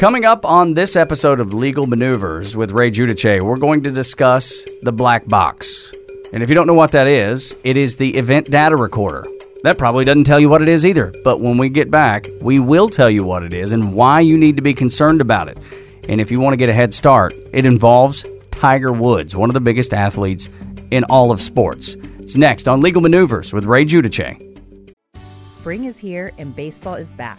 Coming up on this episode of Legal Maneuvers with Ray Giudice, we're going to discuss the black box. And if you don't know what that is, it is the event data recorder. That probably doesn't tell you what it is either, but when we get back, we will tell you what it is and why you need to be concerned about it. And if you want to get a head start, it involves Tiger Woods, one of the biggest athletes in all of sports. It's next on Legal Maneuvers with Ray Giudice. Spring is here and baseball is back.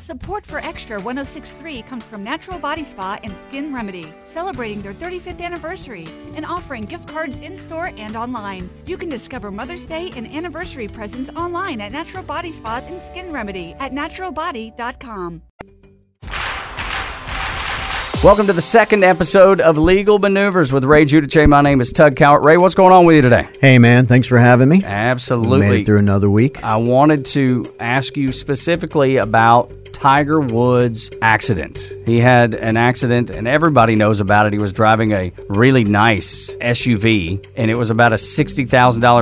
Support for Extra 1063 comes from Natural Body Spa and Skin Remedy, celebrating their 35th anniversary and offering gift cards in store and online. You can discover Mother's Day and anniversary presents online at Natural Body Spa and Skin Remedy at naturalbody.com. Welcome to the second episode of Legal Maneuvers with Ray Giudice. My name is Tug Cowart. Ray, what's going on with you today? Hey, man, thanks for having me. Absolutely. Made it through another week. I wanted to ask you specifically about Tiger Woods' accident. He had an accident, and everybody knows about it. He was driving a really nice SUV, and it was about a $60,000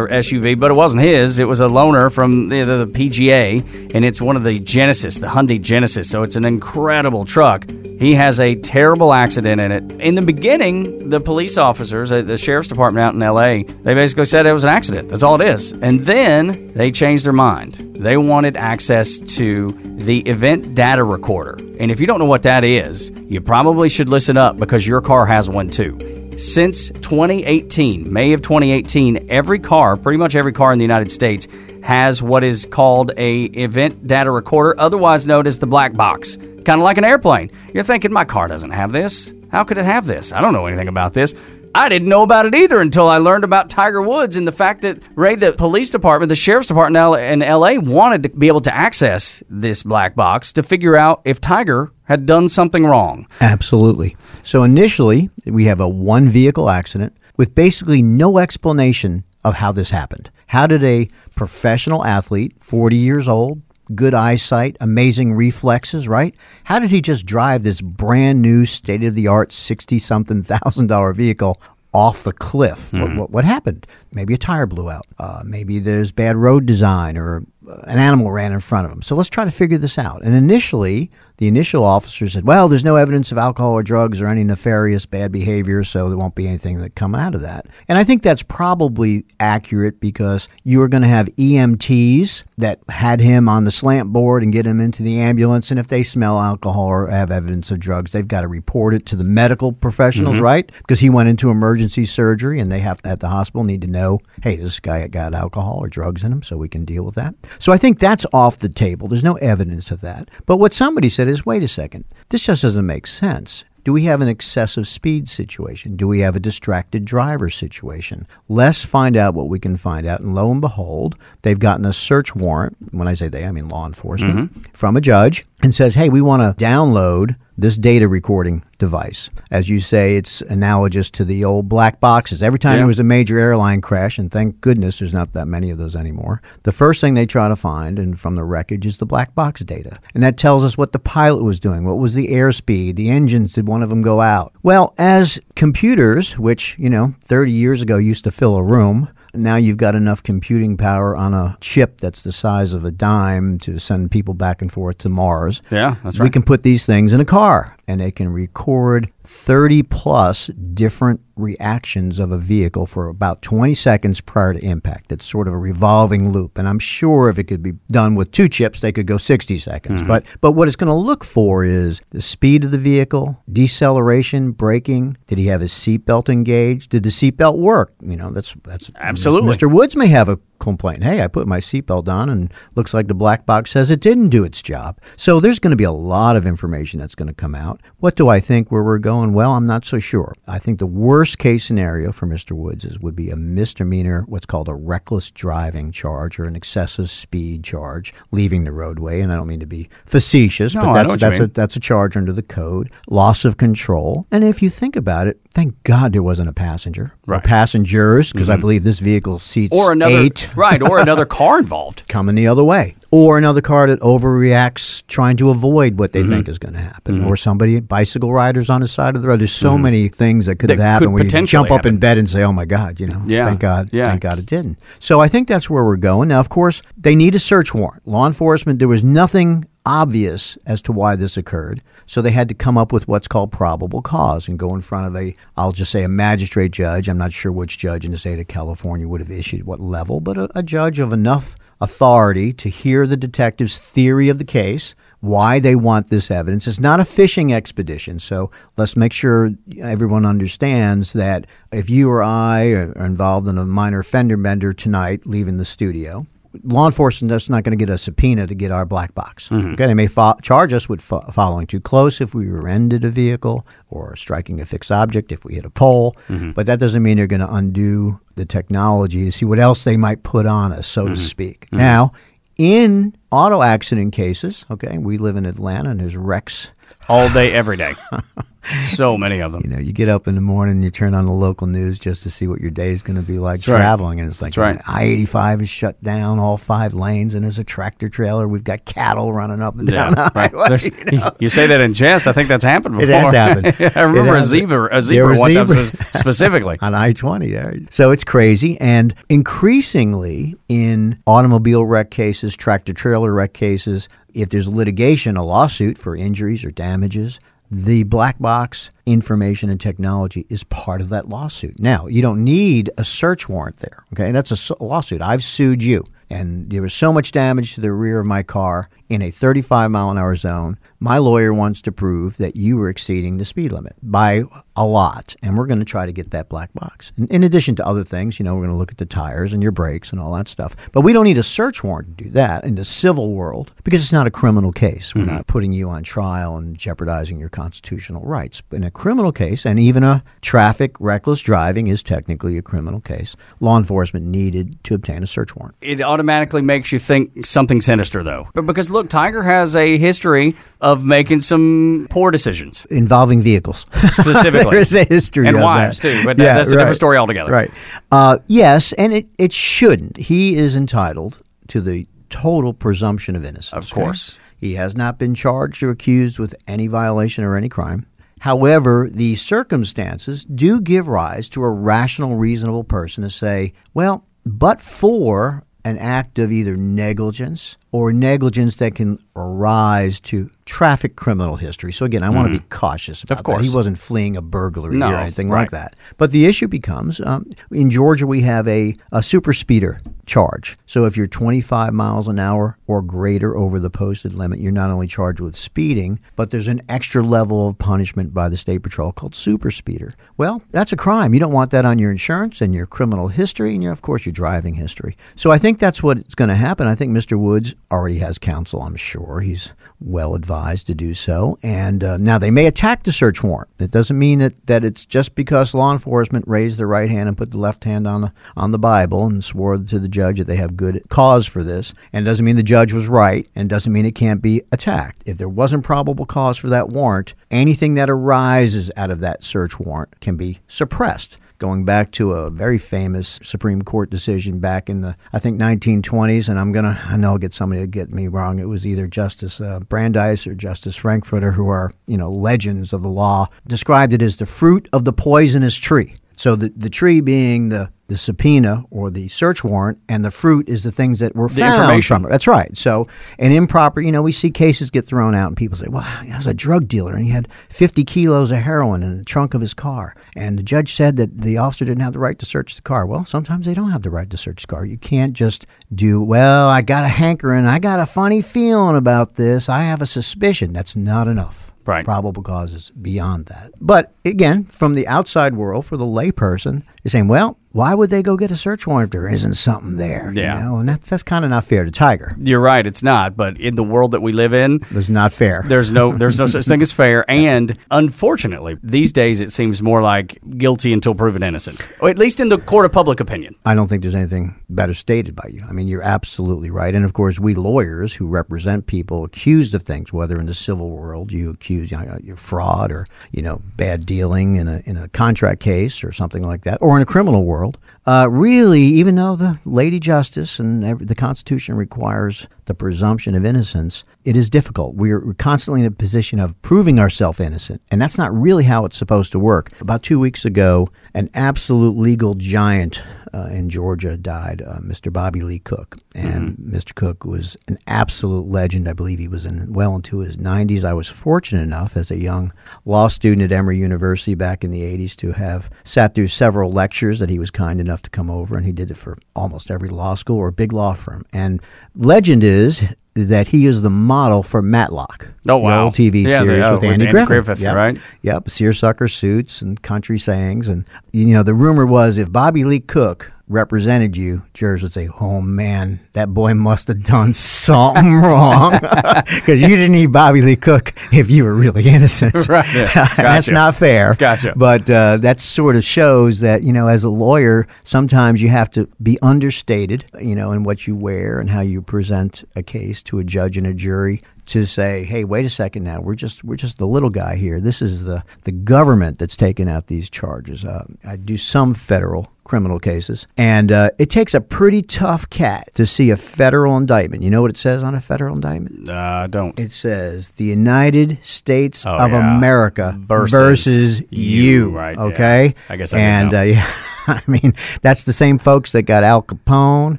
SUV, but it wasn't his. It was a loaner from the, the, the PGA, and it's one of the Genesis, the Hyundai Genesis. So it's an incredible truck. He has a terrible accident in it. In the beginning, the police officers at the sheriff's department out in LA, they basically said it was an accident. That's all it is. And then they changed their mind. They wanted access to the event data recorder. And if you don't know what that is, you probably should listen up because your car has one too. Since 2018, May of 2018, every car, pretty much every car in the United States, has what is called a event data recorder, otherwise known as the black box. Kind of like an airplane. You're thinking, my car doesn't have this. How could it have this? I don't know anything about this. I didn't know about it either until I learned about Tiger Woods and the fact that Ray, the police department, the sheriff's department in LA wanted to be able to access this black box to figure out if Tiger had done something wrong. Absolutely. So initially, we have a one vehicle accident with basically no explanation of how this happened. How did a professional athlete, 40 years old, good eyesight, amazing reflexes, right? How did he just drive this brand new, state of the art, 60 something thousand dollar vehicle off the cliff? Mm-hmm. What, what, what, happened? Maybe a tire blew out. Uh, maybe there's bad road design or an animal ran in front of him. So let's try to figure this out. And initially, the initial officer said, well, there's no evidence of alcohol or drugs or any nefarious bad behavior, so there won't be anything that come out of that. And I think that's probably accurate because you are going to have EMTs that had him on the slant board and get him into the ambulance. And if they smell alcohol or have evidence of drugs, they've got to report it to the medical professionals, mm-hmm. right? Because he went into emergency surgery and they have at the hospital need to know, hey, this guy got alcohol or drugs in him, so we can deal with that. So I think that's off the table. There's no evidence of that. But what somebody said is wait a second, this just doesn't make sense. Do we have an excessive speed situation? Do we have a distracted driver situation? Let's find out what we can find out. And lo and behold, they've gotten a search warrant. When I say they, I mean law enforcement mm-hmm. from a judge and says, hey, we want to download this data recording device. As you say, it's analogous to the old black boxes. Every time yeah. there was a major airline crash, and thank goodness there's not that many of those anymore, the first thing they try to find and from the wreckage is the black box data. And that tells us what the pilot was doing, what was the airspeed, the engines, did one of them go out? Well, as computers, which, you know, 30 years ago used to fill a room, now you've got enough computing power on a chip that's the size of a dime to send people back and forth to Mars. Yeah, that's right. We can put these things in a car and they can record 30 plus different reactions of a vehicle for about 20 seconds prior to impact. It's sort of a revolving loop. And I'm sure if it could be done with two chips, they could go 60 seconds. Mm-hmm. But, but what it's going to look for is the speed of the vehicle, deceleration, braking. Did he have his seatbelt engaged? Did the seatbelt work? You know, that's, that's Absolutely. Mr. Woods may have a complaint. Hey, I put my seatbelt on and looks like the black box says it didn't do its job. So there's going to be a lot of information that's going to come out. What do I think where we're going? Well, I'm not so sure. I think the worst case scenario for Mr. Woods is would be a misdemeanor, what's called a reckless driving charge or an excessive speed charge, leaving the roadway. And I don't mean to be facetious, No, but that's that's a that's a charge under the code. Loss of control. And if you think about it, thank God there wasn't a passenger or passengers, because I believe this vehicle seats Or another eight right, or another car involved. coming the other way. Or another car that overreacts trying to avoid what Mm-hmm. they think is going to happen. Or somebody, bicycle riders on the side of the road. There's so many things that could Mm-hmm. That have happened could where you jump up in bed and say, oh my God, you know, Yeah. thank God, Yeah. thank God it didn't. So I think that's where we're going. Now, of course, they need a search warrant. Law enforcement, there was nothing obvious as to why this occurred. So they had to come up with what's called probable cause and go in front of a, I'll just say a magistrate judge. I'm not sure which judge in the state of California would have issued what level, but a, a judge of enough authority to hear the detective's theory of the case, why they want this evidence. It's not a fishing expedition. So let's make sure everyone understands that if you or I are involved in a minor fender bender tonight leaving the studio, law enforcement is not going to get a subpoena to get our black box. Mm-hmm. Okay, they may fo- charge us with fo- following too close if we rear-ended a vehicle or striking a fixed object if we hit a pole, mm-hmm. but that doesn't mean they're going to undo the technology to see what else they might put on us, so to mm-hmm. speak. Now, in auto accident cases, okay, we live in Atlanta and there's wrecks All day, every day. so many of them. you know, you get up in the morning, you turn on the local news just to see what your day is going to be like right. traveling, and it's like right. I eighty five is shut down, all five lanes, and there's a tractor trailer. We've got cattle running up and down the right. highway. You know. you say that in jest. I think that's happened before. It has happened. I remember a zebra, a zebra one time specifically. on I 20 there. So it's crazy. And increasingly in automobile wreck cases, tractor trailer wreck cases, if there's litigation, a lawsuit for injuries or damages, the black box information and technology is part of that lawsuit. Now, you don't need a search warrant there. Okay. That's a lawsuit. I've sued you. And there was so much damage to the rear of my car in a 35 mile an hour zone. My lawyer wants to prove that you were exceeding the speed limit by a lot. And we're going to try to get that black box. In, in addition to other things, you know, we're going to look at the tires and your brakes and all that stuff. But we don't need a search warrant to do that in the civil world because it's not a criminal case. We're mm-hmm. not putting you on trial and jeopardizing your constitutional rights. But in a criminal case, and even a traffic reckless driving is technically a criminal case, law enforcement needed to obtain a search warrant. It automatically makes you think something sinister, though. But because look, Tiger has a history of making some poor decisions. involving vehicles. Specifically. There's a history And wives, that. too, but that- that's a different story altogether. Right. Uh, yes, and it, it shouldn't. He is entitled to the total presumption of innocence. Of course. right? He has not been charged or accused with any violation or any crime. However, the circumstances do give rise to a rational, reasonable person to say, well, but for an act of either negligence or negligence that can arise to traffic criminal history. So again, I want to be cautious about Mm-hmm. Of that. He wasn't fleeing a burglary No, or anything right. like that. But the issue becomes um, in Georgia we have a, a super speeder charge. So if you're 25 miles an hour or greater over the posted limit, you're not only charged with speeding, but there's an extra level of punishment by the state patrol called super speeder. Well, that's a crime. You don't want that on your insurance and your criminal history and your, of course your driving history. So I think that's what's going to happen. I think Mr. Woods already has counsel. I'm sure he's well advised to do so. And uh, now they may attack the search warrant. It doesn't mean that, that it's just because law enforcement raised their right hand and put the left hand on the on the Bible and swore to the judge that they have good cause for this. And doesn't mean the judge was right, and doesn't mean it can't be attacked. If there wasn't probable cause for that warrant, anything that arises out of that search warrant can be suppressed going back to a very famous Supreme Court decision back in the I think 1920s, and I'm gonna I know I'll get somebody to get me wrong. It was either Justice uh, Brandeis or Justice Frankfurter, who are you know legends of the law, described it as the fruit of the poisonous tree. So the the tree being the the subpoena or the search warrant, and the fruit is the things that were The found from it. That's right. So, an improper, you know, we see cases get thrown out, and people say, "Well, he was a drug dealer, and he had 50 kilos of heroin in the trunk of his car." And the judge said that the officer didn't have the right to search the car. Well, sometimes they don't have the right to search the car. You can't just do, "Well, I got a hankering, I got a funny feeling about this, I have a suspicion." That's not enough. Right. Probable causes beyond that. But again, from the outside world, for the layperson, you're saying, well, why would they go get a search warrant if there isn't something there? you Yeah. know? And that's that's kind of not fair to Tiger. You're right, it's not. But in the world that we live in, It's not fair. there's no there's no such thing as fair. And unfortunately, these days it seems more like guilty until proven innocent. Or at least in the court of public opinion. I don't think there's anything better stated by you. I mean, you're absolutely right. And of course, we lawyers who represent people accused of things, whether in the civil world you accuse you know, fraud or you know bad dealing in a in a contract case or something like that, or in a criminal world, uh, really, even though the Lady Justice and the Constitution requires the presumption of innocence, it is difficult. We're constantly in a position of proving ourselves innocent, and that's not really how it's supposed to work. About two weeks ago, an absolute legal giant uh, in Georgia died, uh, Mr. Bobby Lee Cook. And Mr. Cook was an absolute legend. I believe he was in well into his 90s. I was fortunate enough as a young law student at Emory University back in the 80s to have sat through several lectures that he was kind enough to come over, and he did it for almost every law school or big law firm. And legend is that he is the model for Matlock. Oh, the wow. old TV Yeah, series oh, with with Andy, Andy Griffith. Griffith, Yep. right? Yep, seersucker suits and country sayings, and you know the rumor was if Bobby Lee Cook represented you, jurors would say, "Oh man, that boy must have done something wrong," because you didn't need Bobby Lee Cook if you were really innocent. Right, yeah. That's not fair. Gotcha. But uh, that sort of shows that you know, as a lawyer, sometimes you have to be understated, you know, in what you wear and how you present a case to a judge and a jury to say, "Hey, wait a second now. We're just we're just the little guy here. This is the the government that's taking out these charges." Uh, I do some federal criminal cases, and uh, it takes a pretty tough cat to see a federal indictment. You know what it says on a federal indictment? Uh, don't. It says the United States Oh, of yeah. America Versus versus, you, you. right, yeah. Okay. I guess I and uh, yeah. I mean, that's the same folks that got Al Capone,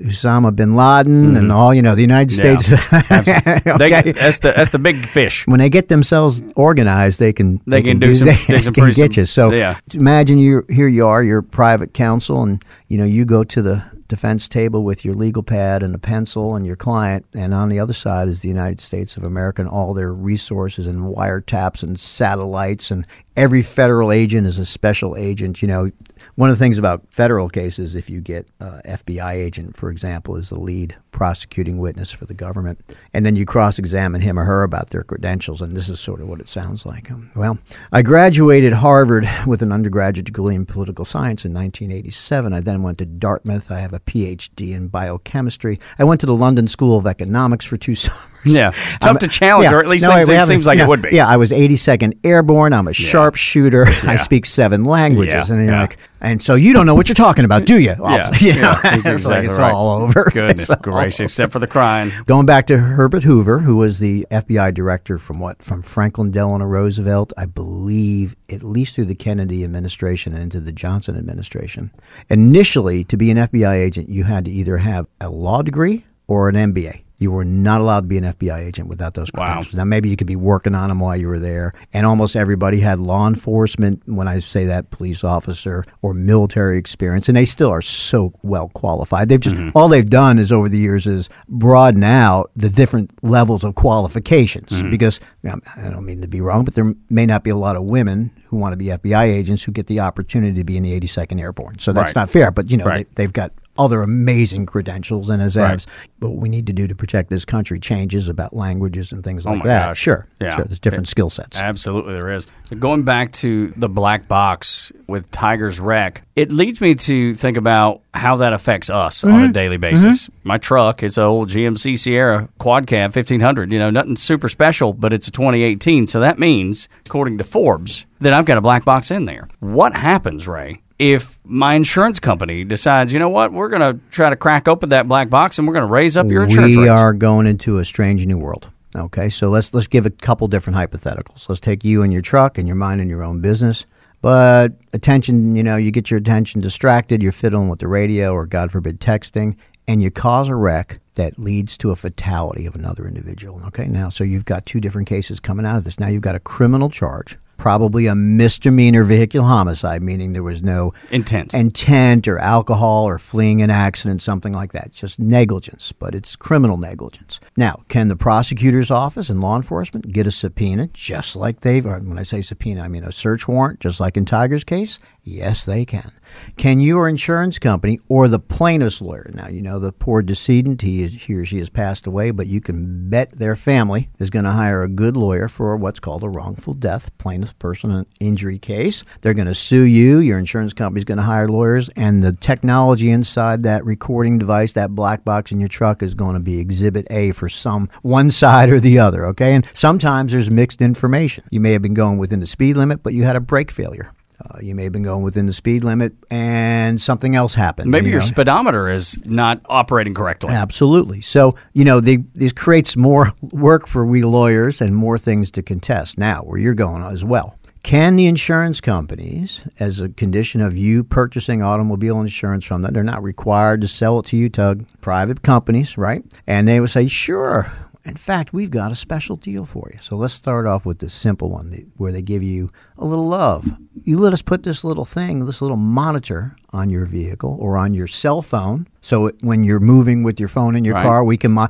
Osama bin Laden, and all, you know, the United Mm-hmm. Yeah. States. Absolutely. okay. They, that's the that's the big fish. when they get themselves organized, they can They can do some- they, some can get some- you. So yeah. imagine you here you are, you're private counsel, and you know you go to the defense table with your legal pad and a pencil and your client, and on the other side is the United States of America and all their resources and wiretaps and satellites, and every federal agent is a special agent. You know, one of the things about federal cases, if you get uh, FBI agent, for example, is the lead prosecuting witness for the government, and then you cross-examine him or her about their credentials, and this is sort of what it sounds like. Um, Well, I graduated Harvard with an undergraduate degree in political science in 1987. I then went to Dartmouth. I have a PhD in biochemistry. I went to the London School of Economics for two summers. Yeah, it's tough to challenge, or at least No, seems, it seems like yeah, it would be. Yeah, I was 82nd Airborne. I'm a sharpshooter. I speak seven languages, Yeah, and you're yeah. like, and so you don't know what you're talking about, do you? Yeah, You know, he's it's like it's right. all over. Goodness all gracious, except for the crying. Going back to Herbert Hoover, who was the FBI director from what from Franklin Delano Roosevelt, I believe at least through the Kennedy administration and into the Johnson administration. Initially, to be an FBI agent, you had to either have a law degree or an MBA. You were not allowed to be an FBI agent without those Wow. Now, maybe you could be working on them while you were there. And almost everybody had law enforcement, when I say that, police officer or military experience. And they still are so well qualified. They've just, mm-hmm. all they've done is over the years is broaden out the different levels of qualifications. Mm-hmm. Because, you know, I don't mean to be wrong, but there may not be a lot of women who want to be FBI agents who get the opportunity to be in the 82nd Airborne. So that's Right. not fair. But, you know, Right. they, they've got other amazing credentials and as Right. But what we need to do to protect this country changes about languages and things like Oh that. gosh. Sure, Yeah. sure. There's different skill sets. Absolutely, there is. Going back to the black box with Tiger's wreck, it leads me to think about how that affects us on Mm-hmm. a daily basis. My truck is an old GMC Sierra Quad Cab 1500. You know, nothing super special, but it's a 2018. So that means, according to Forbes, that I've got a black box in there. What happens, Ray? If my insurance company decides, you know what, we're going to try to crack open that black box and we're going to raise up your insurance we rates. are going into a strange new world. Okay, so let's let's give a couple different hypotheticals. Let's take you and your truck and you're minding your own business. But attention, you know, you get your attention distracted, you're fiddling with the radio or, God forbid, texting, and you cause a wreck that leads to a fatality of another individual. Okay, now, so you've got two different cases coming out of this. Now you've got a criminal charge probably a misdemeanor vehicular homicide, meaning there was no Intent. intent or alcohol or fleeing an accident, something like that. Just negligence, but it's criminal negligence. Now, can the prosecutor's office and law enforcement get a subpoena just like they've, or when I say subpoena, I mean a search warrant, just like in Tiger's case? Yes, they can. Can your insurance company or the plaintiff's lawyer, now you know the poor decedent, he, is, he or she has passed away, but you can bet their family is going to hire a good lawyer for what's called a wrongful death plaintiff person injury case. They're going to sue you. Your insurance company's going to hire lawyers, and the technology inside that recording device, that black box in your truck, is going to be Exhibit A for some one side or the other. Okay, and sometimes there's mixed information. You may have been going within the speed limit, but you had a brake failure. Uh, you may have been going within the speed limit and something else happened. Maybe you your know? speedometer is not operating correctly. Absolutely. So, you know, they, this creates more work for we lawyers and more things to contest. Now, where you're going as well. Can the insurance companies, as a condition of you purchasing automobile insurance from them, they're not required to sell it to you, Tug, private companies, right? And they would say, sure. In fact, we've got a special deal for you. So let's start off with the simple one where they give you a little love. You let us put this little thing, this little monitor on your vehicle or on your cell phone. So it, when you're moving with your phone in your Right. car, we can. Mo-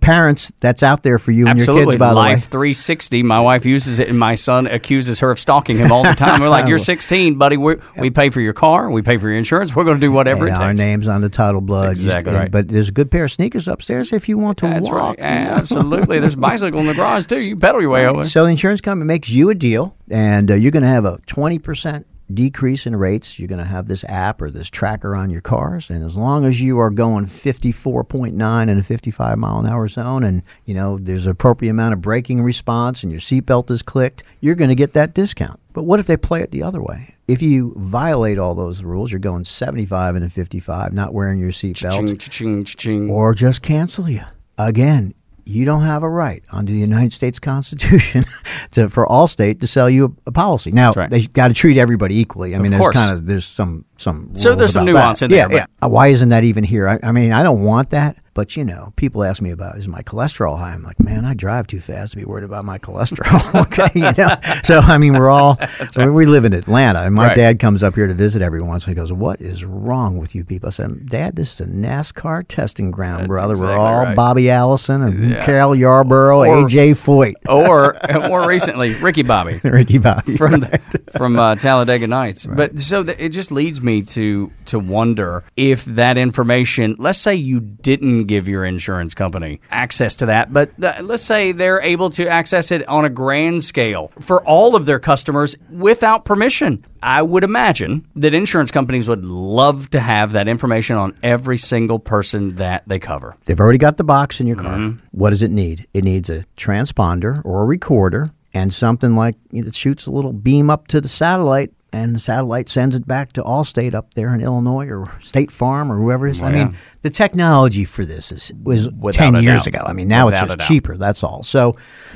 parents, that's out there for you and your kids, by the way. Life 360. My wife uses it, and my son accuses her of stalking him all the time. We're like, "You're 16, buddy. we we pay for your car. We pay for your insurance. We're going to do whatever our name's on the title blood. That's exactly right. But there's a good pair of sneakers upstairs if you want to That's walk. right. Absolutely. There's a bicycle in the garage too. You pedal your way over. So the insurance company makes you a deal, and uh, you're going to have a 20% decrease in rates. You're going to have this app or this tracker on your cars, and as long as you are going 54.9 in a 55 mile an hour zone, and you know there's an appropriate amount of braking response, and your seatbelt is clicked, you're going to get that discount. But what if they play it the other way? If you violate all those rules, you're going 75 in a 55, not wearing your seatbelt, or just cancel you. Again, you don't have a right under the United States Constitution to for Allstate to sell you a, a policy. Now right. they got to treat everybody equally. I mean, there's kind of there's some some So there's some nuance that. in yeah, there, Yeah, Uh, Why isn't that even here? I, I mean, I don't want that. But you know, people ask me about is my cholesterol high? I'm like, man, I drive too fast to be worried about my cholesterol. okay, you know. So I mean, we're all I mean, we live in Atlanta, and my Right. dad comes up here to visit every once. and He goes, "What is wrong with you people?" I said, "Dad, this is a NASCAR testing ground, brother. exactly we're all right. Bobby Allison and Carol Yarborough, Or- AJ Foyt, or more recently, Ricky Bobby. Ricky Bobby." from the, from uh, Talladega Nights. But so th- it just leads me to to wonder if that information. Let's say you didn't give your insurance company access to that, but th- let's say they're able to access it on a grand scale for all of their customers without permission. I would imagine that insurance companies would love to have that information on every single person that they cover. They've already got the box in your car. Mm-hmm. What does it need? It needs a transponder or a recorder and something like it shoots a little beam up to the satellite and the satellite sends it back to Allstate up there in Illinois or State Farm or whoever it is. I mean, the technology for this is was Without 10 years doubt. ago. I mean, now Without it's just cheaper. That's all. So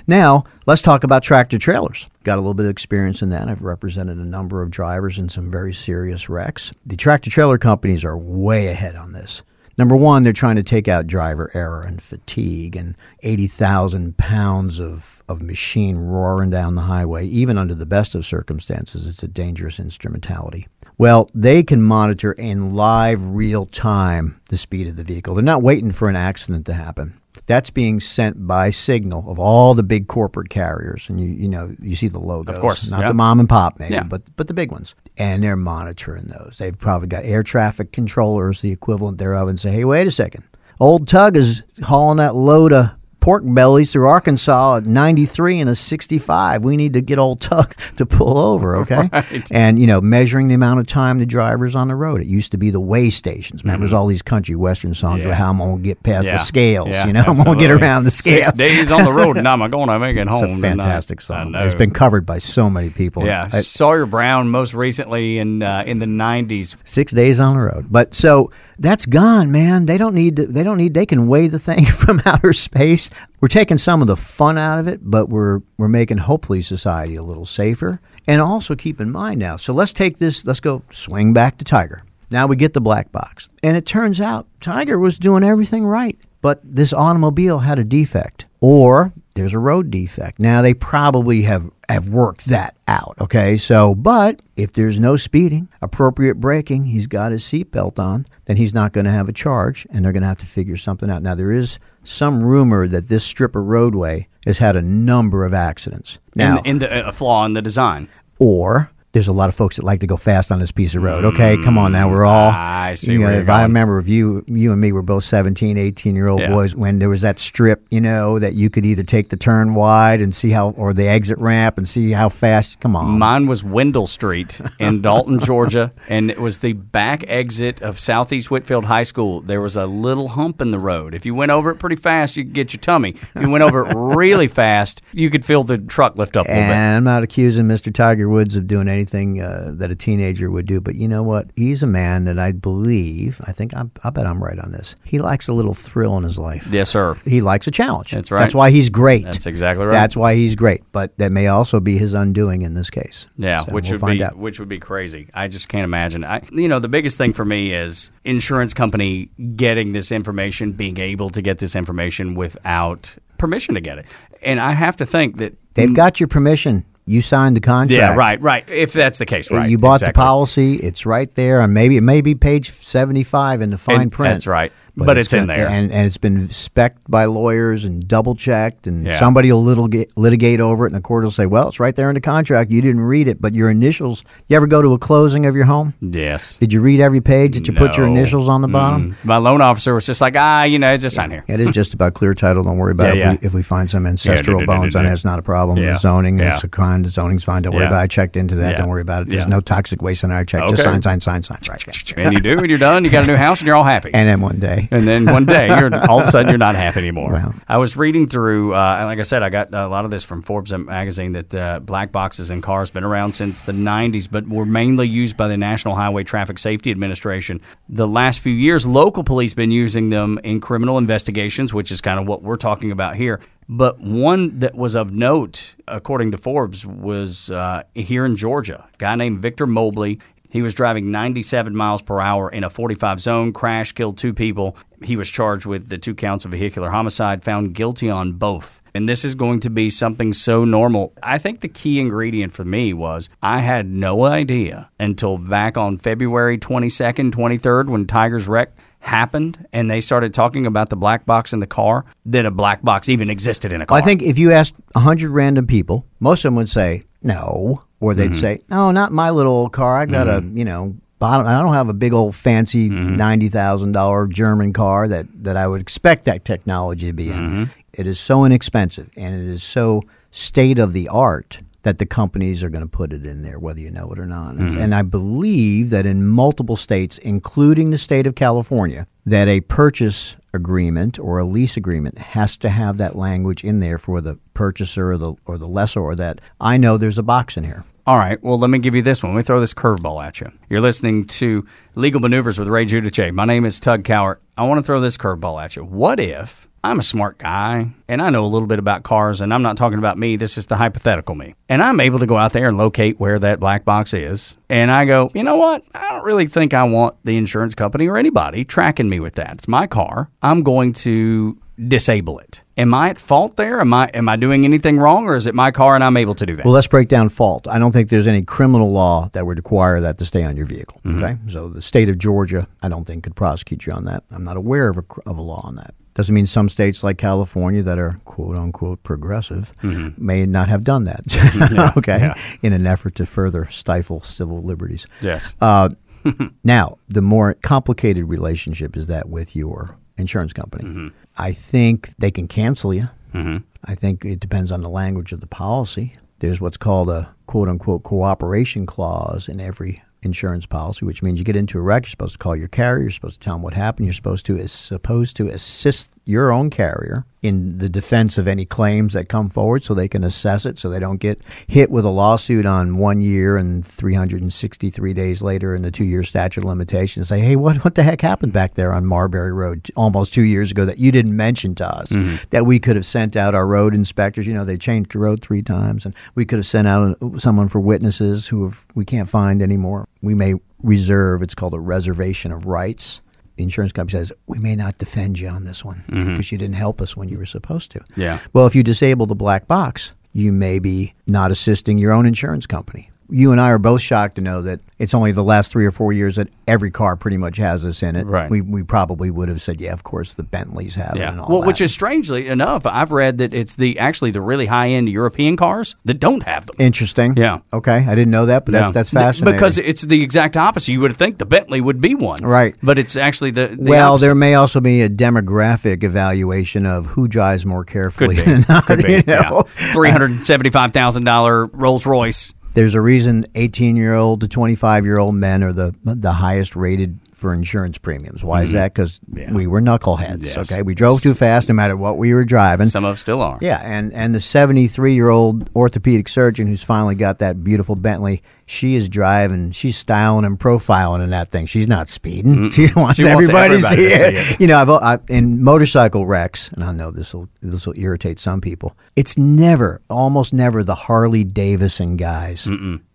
now let's talk about tractor trailers. Got a little bit of experience in that. I've represented a number of drivers in some very serious wrecks. The tractor trailer companies are way ahead on this. Number one, they're trying to take out driver error and fatigue and 80,000 pounds of, of machine roaring down the highway. Even under the best of circumstances, it's a dangerous instrumentality. Well, they can monitor in live real time the speed of the vehicle. They're not waiting for an accident to happen. That's being sent by signal of all the big corporate carriers, and you you know you see the logos, course, not yeah. the mom and pop maybe, Yeah. but but the big ones, and they're monitoring those. They've probably got air traffic controllers, the equivalent thereof, and say, hey, wait a second, old Tug is hauling that load of pork bellies through Arkansas at 93 and a 65. We need to get old Tug to pull over, okay? And, you know, measuring the amount of time the driver's on the road. It used to be the way stations. Remember, there's all these country western songs Mm-hmm. Yeah. about how I'm going to get past Yeah. the scales, Yeah, you know? I'm going to get around the scales. Six days on the road, and I'm going to make it home. It's a fantastic song. It's been covered by so many people. Yeah, I- Sawyer Brown most recently in uh, in the '90s. six days on the road. But so that's gone, man. They don't need. To, they don't need. They can weigh the thing from outer space we're taking some of the fun out of it, but we're we're making hopefully society a little safer. And also keep in mind now. So let's take this. Let's go swing back to Tiger. Now we get the black box, and it turns out Tiger was doing everything right, but this automobile had a defect, or there's a road defect. Now they probably have have worked that out. Okay, so but if there's no speeding, appropriate braking, he's got his seatbelt on, then he's not going to have a charge, and they're going to have to figure something out. Now there is some rumor that this strip of roadway has had a number of accidents. Now, in, in the uh, a flaw in the design. or there's a lot of folks that like to go fast on this piece of road. Okay, come on now, mm, we're all. I see you where know, you're if I remember if you, you and me were both 17, 18 year old Yeah. boys when there was that strip, you know, that you could either take the turn wide and see how, or the exit ramp and see how fast. Come on. Mine was Wendell Street in Dalton, Georgia, and it was the back exit of Southeast Whitfield High School. There was a little hump in the road. If you went over it pretty fast, you could get your tummy. If you went over it really fast, you could feel the truck lift up a little bit. and I'm not accusing Mr. Tiger Woods of doing anything uh, that a teenager would do, but you know what? He's a man that I believe, I think, I'm, I bet I'm right on this. He likes a little thrill in his life. Yes, sir. He likes a challenge. That's right. That's why he's great. That's exactly right. That's why he's great. But that may also be his undoing in this case. Yeah, So which we'll would be out. which would be crazy. I just can't imagine. I you know the biggest thing for me is insurance company getting this information, being able to get this information without permission to get it, and I have to think that They've got your permission. You signed the contract. yeah, right, right. If that's the case, right, You bought the policy. It's right there, and maybe it may be page seventy-five in the fine And- print. that's right. But it's in been- there. and, and it's been specced by lawyers and double checked, and Yeah. somebody will litigate, litigate over it, and the court will say, "Well, it's right there in the contract. You didn't read it, but your initials. You ever go to a closing of your home? Yes. Did you read every page that you put your initials on the bottom? Mm. My loan officer was just like, ah, you know, it's just sign here. It is just about clear title. Don't worry about Yeah, it. yeah. If, we, if we find some ancestral bones on it, it's not a problem. Yeah. The zoning, Yeah. it's a crime. The zoning's fine. Don't worry Yeah. about it. I checked into that. Yeah. Don't worry about it. There's Yeah. no toxic waste in our I checked. Just sign, sign, sign, sign. Right. and you do, and you're done. You got a new house, and you're all happy. And then one day, And then one day, you're all of a sudden you're not half anymore. I was reading through, uh, like I said, I got a lot of this from Forbes magazine that uh, black boxes in cars been around since the 90s, but were mainly used by the National Highway Traffic Safety Administration. The last few years, local police been using them in criminal investigations, which is kind of what we're talking about here. But one that was of note, according to Forbes, was uh, here in Georgia. A guy named Victor Mobley. He was driving 97 miles per hour in a 45 zone, crash, killed two people. He was charged with the two counts of vehicular homicide, found guilty on both. And this is going to be something so normal. I think the key ingredient for me was I had no idea until back on February 22nd, 23rd, when Tiger's wreck happened and they started talking about the black box in the car, that a black box even existed in a car. I think if you asked hundred random people, most of them would say no, or they'd Mm-hmm. say, "No, not my little old car. I got a you know." Bottom, I don't have a big old fancy Mm-hmm. ninety thousand dollar German car that, that I would expect that technology to be in. Mm-hmm. It is so inexpensive and it is so state of the art that the companies are going to put it in there, whether you know it or not. And- Mm-hmm. And I believe that in multiple states, including the state of California, that a purchase agreement or a lease agreement has to have that language in there for the purchaser or the or the lessor or that I know there's a box in here. All right. Well, let me give you this one. Let me throw this curveball at you. You're listening to Legal Maneuvers with Ray Giudice. My name is Tug Cowart. I want to throw this curveball at you. What if I'm a smart guy and I know a little bit about cars, and I'm not talking about me, this is the hypothetical me. And I'm able to go out there and locate where that black box is. And I go, you know what? I don't really think I want the insurance company or anybody tracking me with that. It's my car. I'm going to disable it. Am I at fault there? Am I am I doing anything wrong or is it my car and I'm able to do that? Well, let's break down fault. I don't think there's any criminal law that would require that to stay on your vehicle. Mm-hmm. Okay, so the state of Georgia, I don't think could prosecute you on that. I'm not aware of a, of a law on that. Doesn't mean some states like California that are quote unquote progressive may not have done that. okay, Mm-hmm. yeah. in an effort to further stifle civil liberties. yes. Uh, now, the more complicated relationship is that with your insurance company. Mm-hmm. I think they can cancel you. I think it depends on the language of the policy. There's what's called a quote unquote cooperation clause in every insurance policy, which means you get into a wreck, you're supposed to call your carrier, you're supposed to tell them what happened, you're supposed to is supposed to assist your own carrier in the defense of any claims that come forward so they can assess it so they don't get hit with a lawsuit on one year and 363 days later in the two year statute of limitations. Say hey what, what the heck happened back there on marbury road almost two years ago that you didn't mention to us mm-hmm. that we could have sent out our road inspectors? You know they changed the road three times and we could have sent out someone for witnesses who have, we can't find anymore. We may reserve it's called a reservation of rights the insurance company says we may not defend you on this one mm-hmm. because you didn't help us when you were supposed to. Yeah. Well, if you disable the black box, you may be not assisting your own insurance company. You and I are both shocked to know that it's only the last three or four years that every car pretty much has this in it. Right. We, we probably would have said, yeah, of course, the Bentleys have it Yeah. and all Well, that. which is strangely enough, I've read that it's the actually the really high end European cars that don't have them. interesting. Yeah. Okay, I didn't know that, but Yeah. that's that's fascinating. Because it's the exact opposite. You would think the Bentley would be one. Right. But it's actually the, the well, opposite. there may also be a demographic evaluation of who drives more carefully. Could be. not, Could be. you know. Yeah. Three hundred and seventy-five thousand dollar Rolls Royce. There's a reason 18 year old to 25 year old men are the the highest rated for insurance premiums. Why is that? Because we were knuckleheads. Mm-hmm. Yes. Okay, we drove too fast, no matter what we were driving. Some of still are. yeah, and and the 73 year old orthopedic surgeon who's finally got that beautiful Bentley. She is driving. She's styling and profiling in that thing. She's not speeding. She wants She wants everybody, to see to it. see it. You know, I've, I, in motorcycle wrecks, and I know this will this will irritate some people. It's never, almost never, the Harley Davidson guys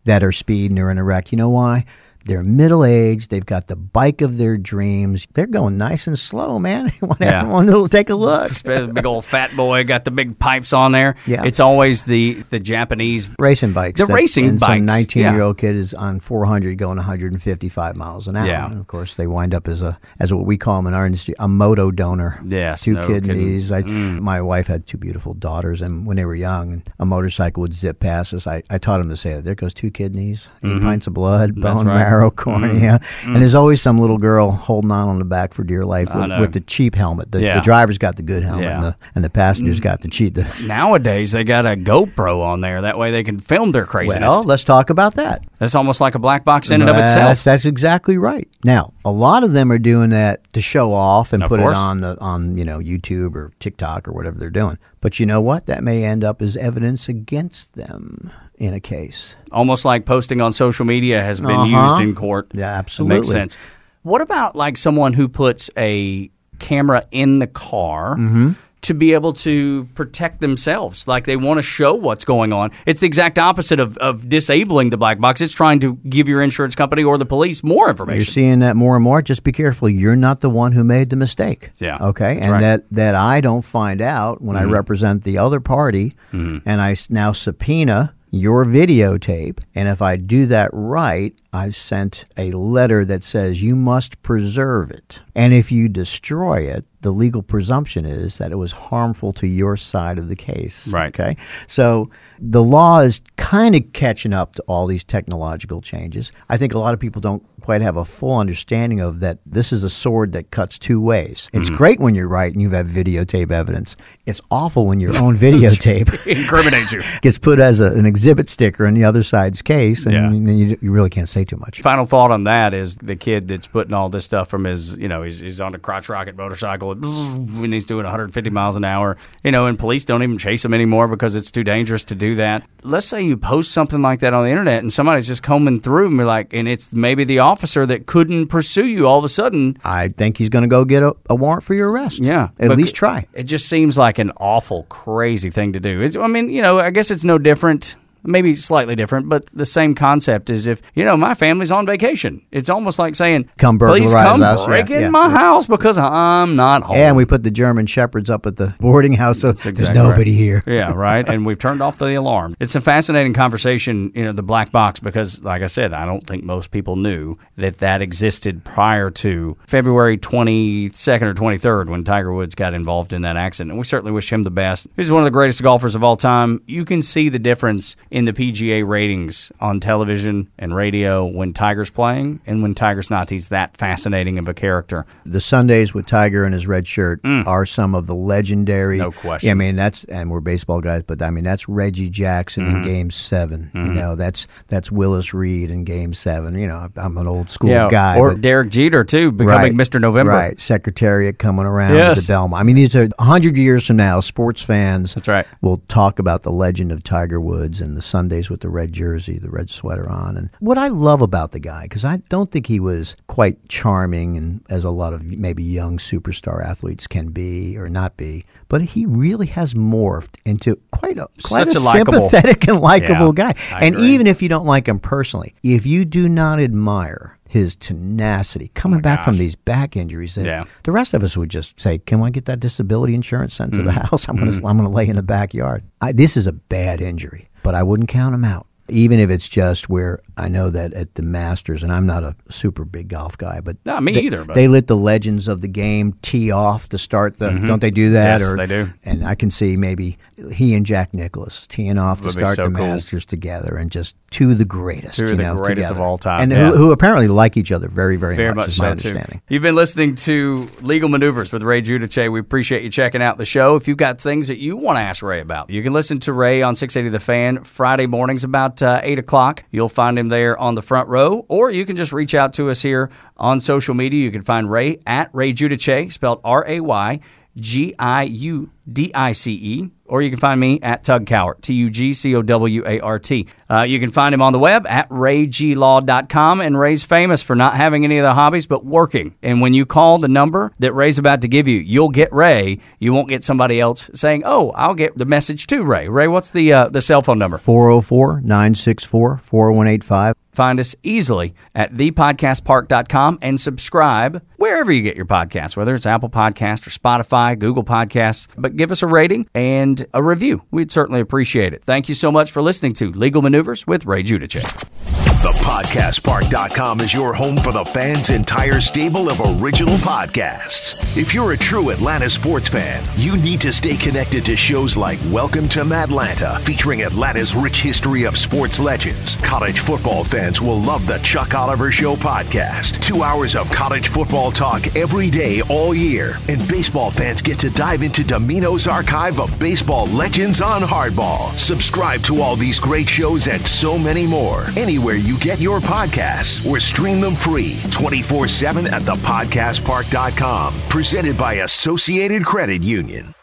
that are speeding or in a wreck. You know why? They're middle aged. They've got the bike of their dreams. They're going nice and slow, man. want Yeah. everyone to take a look. Big old fat boy got the big pipes on there. Yeah. It's always the the Japanese. Racing bikes. The racing and bikes, Some 19 year old kid is on 400 going 155 miles an hour. Yeah. And of course, they wind up as a as what we call them in our industry a moto donor. Yes, Two no Mm. kidneys. I, My wife had two beautiful daughters, and when they were young, and a motorcycle would zip past us. I, I taught them to say that there goes two kidneys, 8 pints of blood, bone Mm-hmm. right. Mm. Marrow, cornea, and there's always some little girl holding on on the back for dear life with, with the cheap helmet. The, Yeah. the driver's got the good helmet, Yeah. Mm. and the and the passenger's got the cheap. The, Nowadays, they got a GoPro on there. That way, they can film their craziness. well, let's talk about that. That's almost like a black box in and of That's, itself. that's exactly right. Now, a lot of them are doing that to show off and Of put course. it on the on you know YouTube or TikTok or whatever they're doing. But you know what? That may end up as evidence against them in a case. almost like posting on social media has been Uh-huh. used in court. Yeah, It absolutely. makes sense. What about like someone who puts a camera in the car Mm-hmm. to be able to protect themselves? Like they want to show what's going on. It's the exact opposite of, of disabling the black box. It's trying to give your insurance company or the police more information. You're seeing that more and more. Just be careful. You're not the one who made the mistake. Yeah, Okay. And right. Mm-hmm. that that I don't find out when I represent the other party, and I now subpoena your videotape. And if I do that right, I've sent a letter that says you must preserve it. And if you destroy it, the legal presumption is that it was harmful to your side of the case. Right. Okay. So the law is kind of catching up to all these technological changes. I think a lot of people don't quite have a full understanding of that this is a sword that cuts two ways. It's Mm-hmm. great when you're right and you have videotape evidence. It's awful when your own videotape Incriminates you. gets put as a, an exhibit sticker in the other side's case and Yeah. you, you really can't say too much. Final thought on that is the kid that's putting all this stuff from his, you know, he's, he's on a crotch rocket motorcycle and he's doing 150 miles an hour, you know, and police don't even chase him anymore because it's too dangerous to do that. Let's say you post something like that on the internet and somebody's just combing through and be like, and it's maybe the officer that couldn't pursue you all of a sudden. I think he's going to go get a, a warrant for your arrest. Yeah. At least try. It just seems like an awful, crazy thing to do. It's, I mean, you know, I guess it's no different. Maybe slightly different, but the same concept is if, you know, my family's on vacation. It's almost like saying, Come Please burglarize come us." Yeah, break in yeah, my yeah. house because I'm not home. And we put the German shepherds up at the boarding house, so there's nobody right. here. Yeah, right. And we've turned off the alarm. It's a fascinating conversation, you know, the black box, because, like I said, I don't think most people knew that that existed prior to February 22nd or 23rd when Tiger Woods got involved in that accident. And we certainly wish him the best. He's one of the greatest golfers of all time. You can see the difference in the PGA ratings on television and radio when Tiger's playing and when Tiger's not. He's that fascinating of a character. The Sundays with Tiger in his red shirt are some of the legendary. Mm. No question. Yeah, I mean that's and we're baseball guys, but I mean that's Reggie Jackson Mm-hmm. in Game 7 You know that's that's Willis Reed in Game Seven. You know I'm an old school yeah, guy. or but- Derek Jeter too, becoming Mr. November. Right, Secretariat coming around Yes. to the Belmont. I mean, these are hundred years from now. Sports fans, That's right. will talk about the legend of Tiger Woods and the Sundays with the red jersey, the red sweater on, and what I love about the guy because I don't think he was quite charming and as a lot of maybe young superstar athletes can be or not be, but he really has morphed into quite a quite Such a, a sympathetic and likable Yeah, guy. I and agree. even if you don't like him personally, if you do not admire his tenacity coming oh back from these back injuries, that Yeah. the rest of us would just say, "Can I get that disability insurance sent to the mm. house? I'm going to mm. I'm going to lay in the backyard." I, this is a bad injury, but I wouldn't count him out. Even if it's just where I know that at the Masters, and I'm not a super big golf guy, but No, me they, either, but- They let the legends of the game tee off to start the. Don't they do that? Mm-hmm. Yes, they do. And I can see maybe he and Jack Nicklaus teeing off to start so the cool. Masters together, and just two of the greatest, Two of you the know, greatest of all time, and yeah. who, who apparently like each other very, very, Very much. much is my understanding. too. You've been listening to Legal Maneuvers with Ray Giudice. We appreciate you checking out the show. If you've got things that you want to ask Ray about, you can listen to Ray on 680 The Fan Friday mornings about uh, 8 o'clock. You'll find him there on the front row, or you can just reach out to us here on social media. You can find Ray at Ray Giudice, spelled R A Y G I U D I C E, or you can find me at Tug Cowart, T U G C O W A R T. Uh, you can find him on the web at rayglaw.com. And Ray's famous for not having any of the hobbies, but working. And when you call the number that Ray's about to give you, you'll get Ray. You won't get somebody else saying, "Oh, I'll get the message to Ray." Ray, what's the uh, the cell phone number? 404 964 4185. Find us easily at thepodcastpark.com and subscribe wherever you get your podcasts, whether it's Apple Podcasts or Spotify, Google Podcasts. But give us a rating and a review. We'd certainly appreciate it. Thank you so much for listening to Legal Maneuvers with Ray Giudice. ThePodcastPark.com is your home for the fans' entire stable of original podcasts. If you're a true Atlanta sports fan, you need to stay connected to shows like Welcome to Madlanta, featuring Atlanta's rich history of sports legends. College football fans will love the Chuck Oliver Show podcast. Two hours of college football talk every day, all year. And baseball fans get to dive into Domino's archive of baseball legends on Hardball. Subscribe to all these great shows and so many more anywhere you get your podcasts or stream them free 24 7 at thepodcastpark.com. Presented by Associated Credit Union.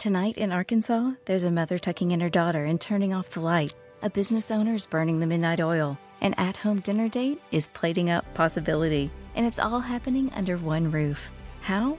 Tonight in Arkansas, there's a mother tucking in her daughter and turning off the light. A business owner is burning the midnight oil. An at home dinner date is plating up possibility. And it's all happening under one roof. How?